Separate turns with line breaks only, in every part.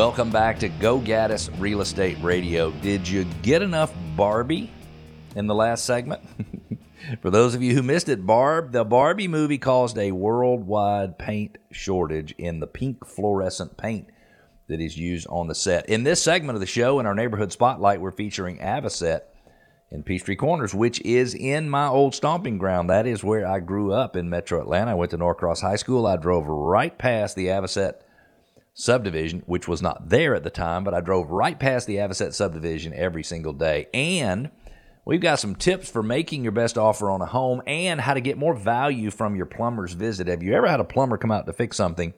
Welcome back to Go Gaddis Real Estate Radio. Did you get enough Barbie in the last segment? For those of you who missed it, Barb, the Barbie movie caused a worldwide paint shortage in the pink fluorescent paint that is used on the set. In this segment of the show, in our neighborhood spotlight, we're featuring Avocet in Peachtree Corners, which is in my old stomping ground. That is where I grew up in Metro Atlanta. I went to Norcross High School. I drove right past the Avocet subdivision, which was not there at the time, but I drove right past the Avocet subdivision every single day. And we've got some tips for making your best offer on a home and how to get more value from your plumber's visit. Have you ever had a plumber come out to fix something?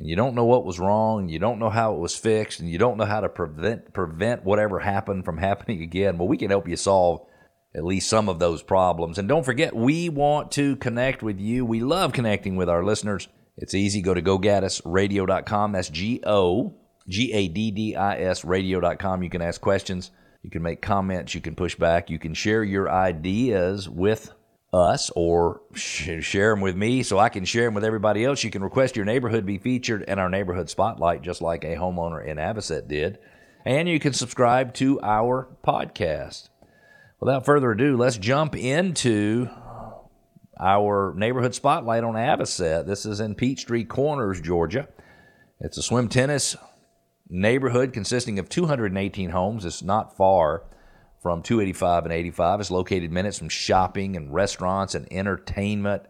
and you don't know what was wrong, and you don't know how it was fixed, and you don't know how to prevent prevent whatever happened from happening again, well, we can help you solve at least some of those problems. And don't forget, we want to connect with you. We love connecting with our listeners. It's easy. Go to gogaddisradio.com. That's G O G A D D I S radio.com. You can ask questions. You can make comments. You can push back. You can share your ideas with us or sh- share them with me so I can share them with everybody else. You can request your neighborhood be featured in our neighborhood spotlight, just like a homeowner in Avocet did. And you can subscribe to our podcast. Without further ado, let's jump into our neighborhood spotlight on Avocet. This is in Peachtree Corners, Georgia. It's a swim tennis neighborhood consisting of 218 homes. It's not far from 285 and 85. It's located minutes from shopping and restaurants and entertainment.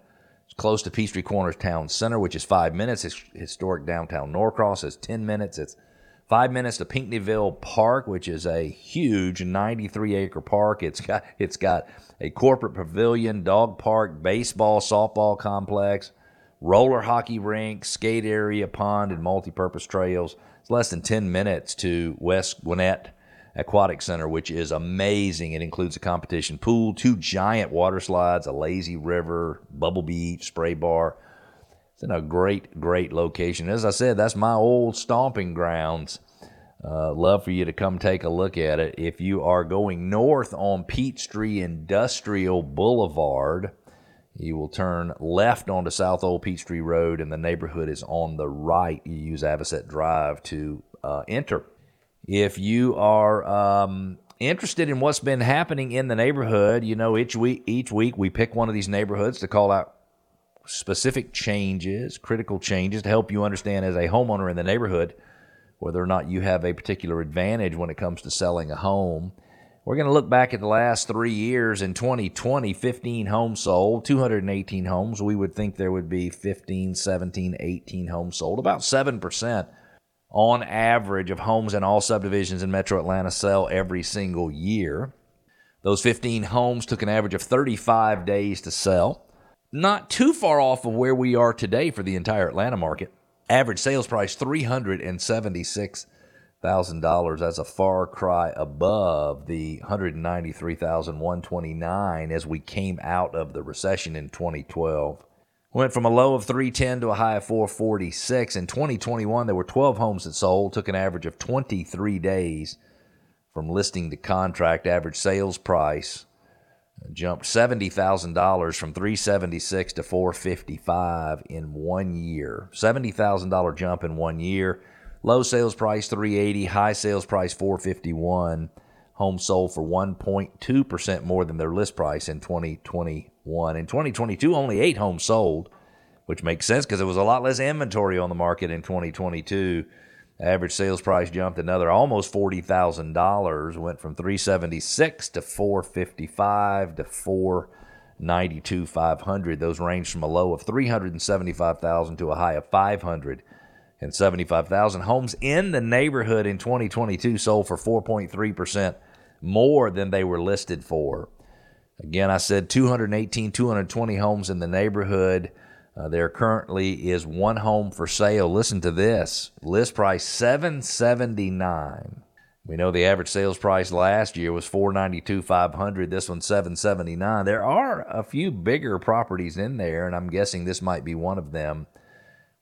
It's close to Peachtree Corners Town Center, which is five minutes. It's historic downtown Norcross is 10 minutes. It's five minutes to Pinckneyville Park, which is a huge 93 acre park. It's got it's got a corporate pavilion, dog park, baseball, softball complex, roller hockey rink, skate area, pond, and multi-purpose trails. It's less than 10 minutes to West Gwinnett Aquatic Center, which is amazing. It includes a competition pool, two giant water slides, a lazy river, bubble beach, spray bar. It's in a great, great location. As I said, that's my old stomping grounds. Uh, love for you to come take a look at it. If you are going north on Peachtree Industrial Boulevard, you will turn left onto South Old Peachtree Road, and the neighborhood is on the right. You use Avocet Drive to uh, enter. If you are um, interested in what's been happening in the neighborhood, you know, each week, each week we pick one of these neighborhoods to call out specific changes, critical changes to help you understand as a homeowner in the neighborhood whether or not you have a particular advantage when it comes to selling a home. We're going to look back at the last three years. In 2020, 15 homes sold, 218 homes. We would think there would be 15, 17, 18 homes sold, about 7% on average of homes in all subdivisions in metro Atlanta sell every single year. Those 15 homes took an average of 35 days to sell. Not too far off of where we are today for the entire Atlanta market. Average sales price $376,000. That's a far cry above the 193,129 as we came out of the recession in 2012. Went from a low of 310 to a high of 446. In 2021, there were 12 homes that sold, took an average of 23 days from listing to contract. Average sales price jumped $70,000 from 376 to 455 in one year. $70,000 jump in one year. Low sales price 380, high sales price 451. Homes sold for 1.2% more than their list price in 2021. In 2022, only eight homes sold, which makes sense because there was a lot less inventory on the market in 2022. Average sales price jumped another almost forty thousand dollars. Went from three seventy six to four fifty five to four ninety two five hundred. Those ranged from a low of three hundred and seventy five thousand to a high of five hundred and seventy five thousand. Homes in the neighborhood in 2022 sold for four point three percent more than they were listed for. Again, I said 218, 220 homes in the neighborhood. Uh, there currently is one home for sale. Listen to this. List price 779 we know the average sales price last year was 492 500 this one's 779 there are a few bigger properties in there and i'm guessing this might be one of them.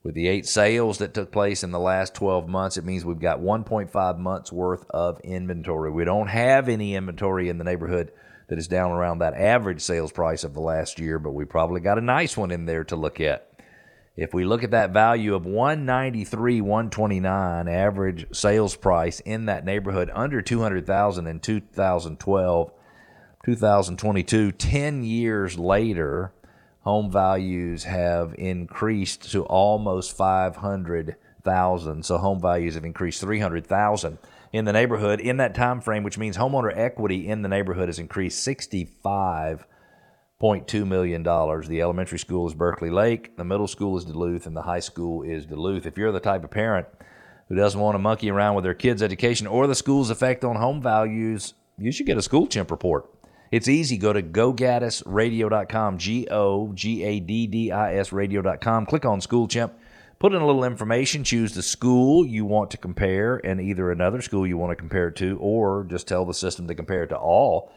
With the eight sales that took place in the last 12 months it means we've got 1.5 months worth of inventory. We don't have any inventory in the neighborhood that is down around that average sales price of the last year, but we probably got a nice one in there to look at. If we look at that value of 193, 129 average sales price in that neighborhood under 200,000 in 2012, 2022, 10 years later, home values have increased to almost 500,000. So home values have increased 300,000 in the neighborhood in that time frame, which means homeowner equity in the neighborhood has increased 65.2 million dollars. The elementary school is Berkeley Lake, the middle school is Duluth, and the high school is Duluth. If you're the type of parent who doesn't want to monkey around with their kids' education or the school's effect on home values, you should get a school chimp report. It's easy. Go to gogaddisradio.com, G O G A D D I S radio.com. Click on School Chimp Put in a little information, choose the school you want to compare and either another school you want to compare it to, or just tell the system to compare it to all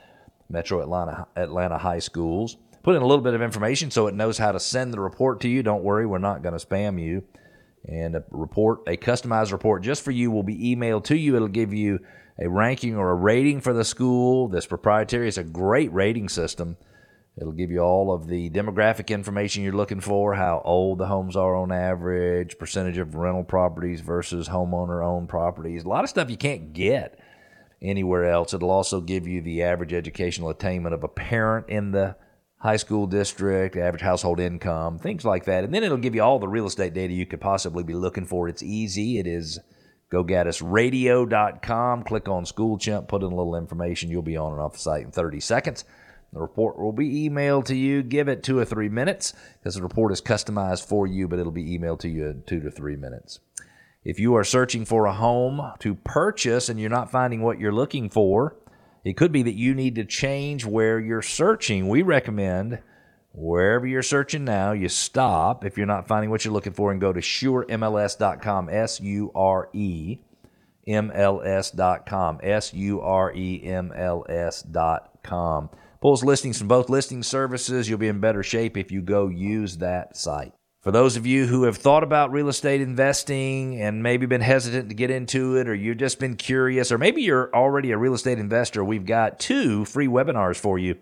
Metro Atlanta, Atlanta high schools. Put in a little bit of information so it knows how to send the report to you. Don't worry, we're not going to spam you. And a report, a customized report just for you, will be emailed to you. It'll give you a ranking or a rating for the school. This proprietary is a great rating system It'll give you all of the demographic information you're looking for, how old the homes are on average, percentage of rental properties versus homeowner owned properties. A lot of stuff you can't get anywhere else. It'll also give you the average educational attainment of a parent in the high school district, average household income, things like that. And then it'll give you all the real estate data you could possibly be looking for. It's easy. It is gogaddisradio.com. Click on School Chimp, put in a little information. You'll be on and off the site in 30 seconds. The report will be emailed to you. Give it two or three minutes because the report is customized for you, but it'll be emailed to you in two to three minutes. If you are searching for a home to purchase and you're not finding what you're looking for, it could be that you need to change where you're searching. We recommend wherever you're searching now, you stop if you're not finding what you're looking for and go to suremls.com, S U R E MLS.com, S U R E M L S.com. Pulls listings from both listing services. You'll be in better shape if you go use that site. For those of you who have thought about real estate investing and maybe been hesitant to get into it, or you've just been curious, or maybe you're already a real estate investor, we've got two free webinars for you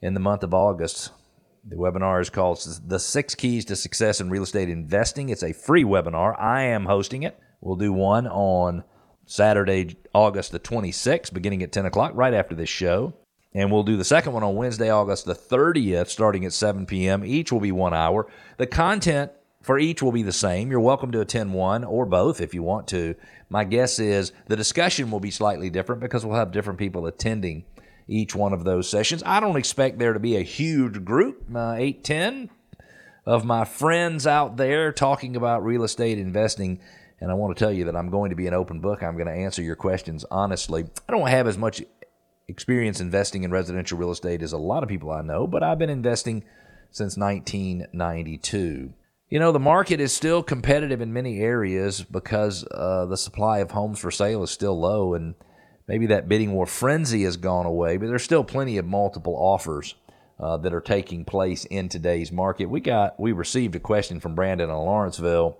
in the month of August. The webinar is called The Six Keys to Success in Real Estate Investing. It's a free webinar. I am hosting it. We'll do one on Saturday, August the 26th, beginning at 10 o'clock, right after this show. And we'll do the second one on Wednesday, August the 30th, starting at 7 p.m. Each will be one hour. The content for each will be the same. You're welcome to attend one or both if you want to. My guess is the discussion will be slightly different because we'll have different people attending each one of those sessions. I don't expect there to be a huge group, uh, 8, 10 of my friends out there talking about real estate investing. And I want to tell you that I'm going to be an open book. I'm going to answer your questions honestly. I don't have as much experience investing in residential real estate as a lot of people I know, but I've been investing since 1992. You know, the market is still competitive in many areas because uh, the supply of homes for sale is still low, and maybe that bidding war frenzy has gone away, but there's still plenty of multiple offers uh, that are taking place in today's market. We got we received a question from Brandon in Lawrenceville.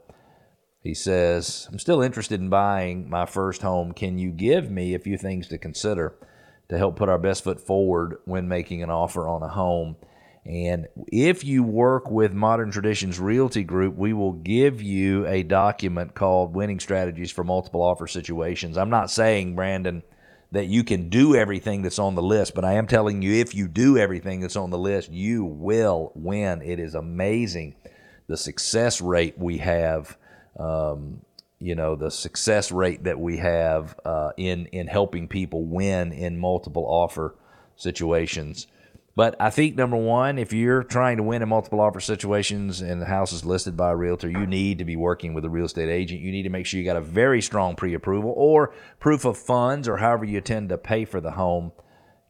He says, "I'm still interested in buying my first home. Can you give me a few things to consider?" To help put our best foot forward when making an offer on a home. And if you work with Modern Traditions Realty Group, we will give you a document called Winning Strategies for Multiple Offer Situations. I'm not saying, Brandon, that you can do everything that's on the list, but I am telling you if you do everything that's on the list, you will win. It is amazing the success rate we have um, you know the success rate that we have uh, in in helping people win in multiple offer situations. But I think number one, if you're trying to win in multiple offer situations and the house is listed by a realtor, you need to be working with a real estate agent. You need to make sure you got a very strong pre-approval or proof of funds or however you intend to pay for the home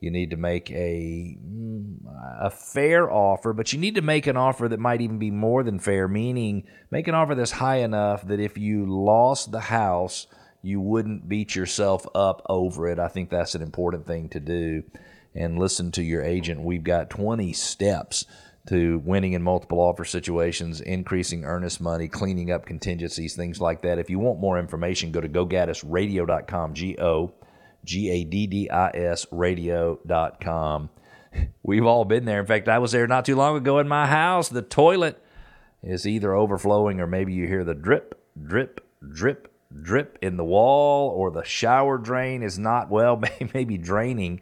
you need to make a mm, a fair offer, but you need to make an offer that might even be more than fair, meaning make an offer that's high enough that if you lost the house, you wouldn't beat yourself up over it. I think that's an important thing to do. And listen to your agent. We've got 20 steps to winning in multiple offer situations, increasing earnest money, cleaning up contingencies, things like that. If you want more information, go to gogaddisradio.com, G O G A D D I S radio.com. We've all been there. In fact, I was there not too long ago in my house. The toilet is either overflowing or maybe you hear the drip, drip, drip, drip in the wall or the shower drain is not, well, maybe draining.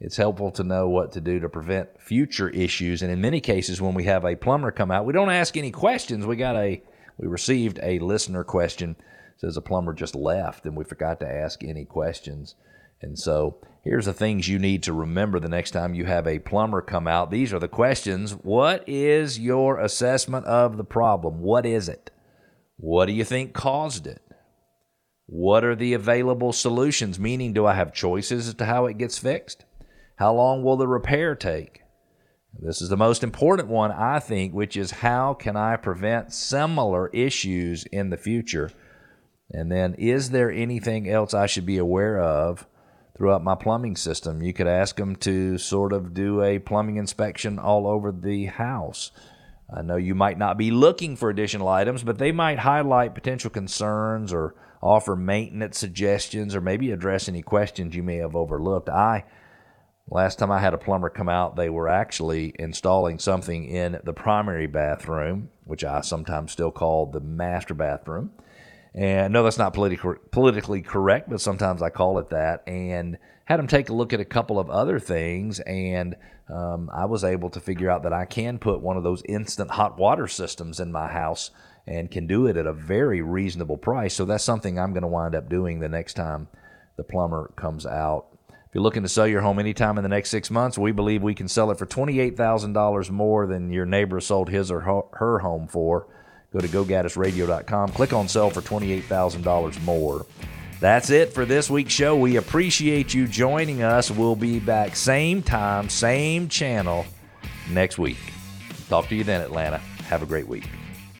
It's helpful to know what to do to prevent future issues. And in many cases, when we have a plumber come out, we don't ask any questions. We got a, we received a listener question. It says a plumber just left and we forgot to ask any questions. And so here's the things you need to remember the next time you have a plumber come out. These are the questions. What is your assessment of the problem? What is it? What do you think caused it? What are the available solutions? Meaning, do I have choices as to how it gets fixed? How long will the repair take? This is the most important one, I think, which is how can I prevent similar issues in the future? And then, is there anything else I should be aware of throughout my plumbing system? You could ask them to sort of do a plumbing inspection all over the house. I know you might not be looking for additional items, but they might highlight potential concerns or offer maintenance suggestions or maybe address any questions you may have overlooked. I last time I had a plumber come out, they were actually installing something in the primary bathroom, which I sometimes still call the master bathroom. And no, that's not politi- politically correct, but sometimes I call it that. And had them take a look at a couple of other things, and um, I was able to figure out that I can put one of those instant hot water systems in my house and can do it at a very reasonable price. So that's something I'm going to wind up doing the next time the plumber comes out. If you're looking to sell your home anytime in the next six months, we believe we can sell it for $28,000 more than your neighbor sold his or her home for. Go to gogaddisradio.com, click on sell for $28,000 more. That's it for this week's show. We appreciate you joining us. We'll be back same time, same channel next week. Talk to you then, Atlanta. Have a great week.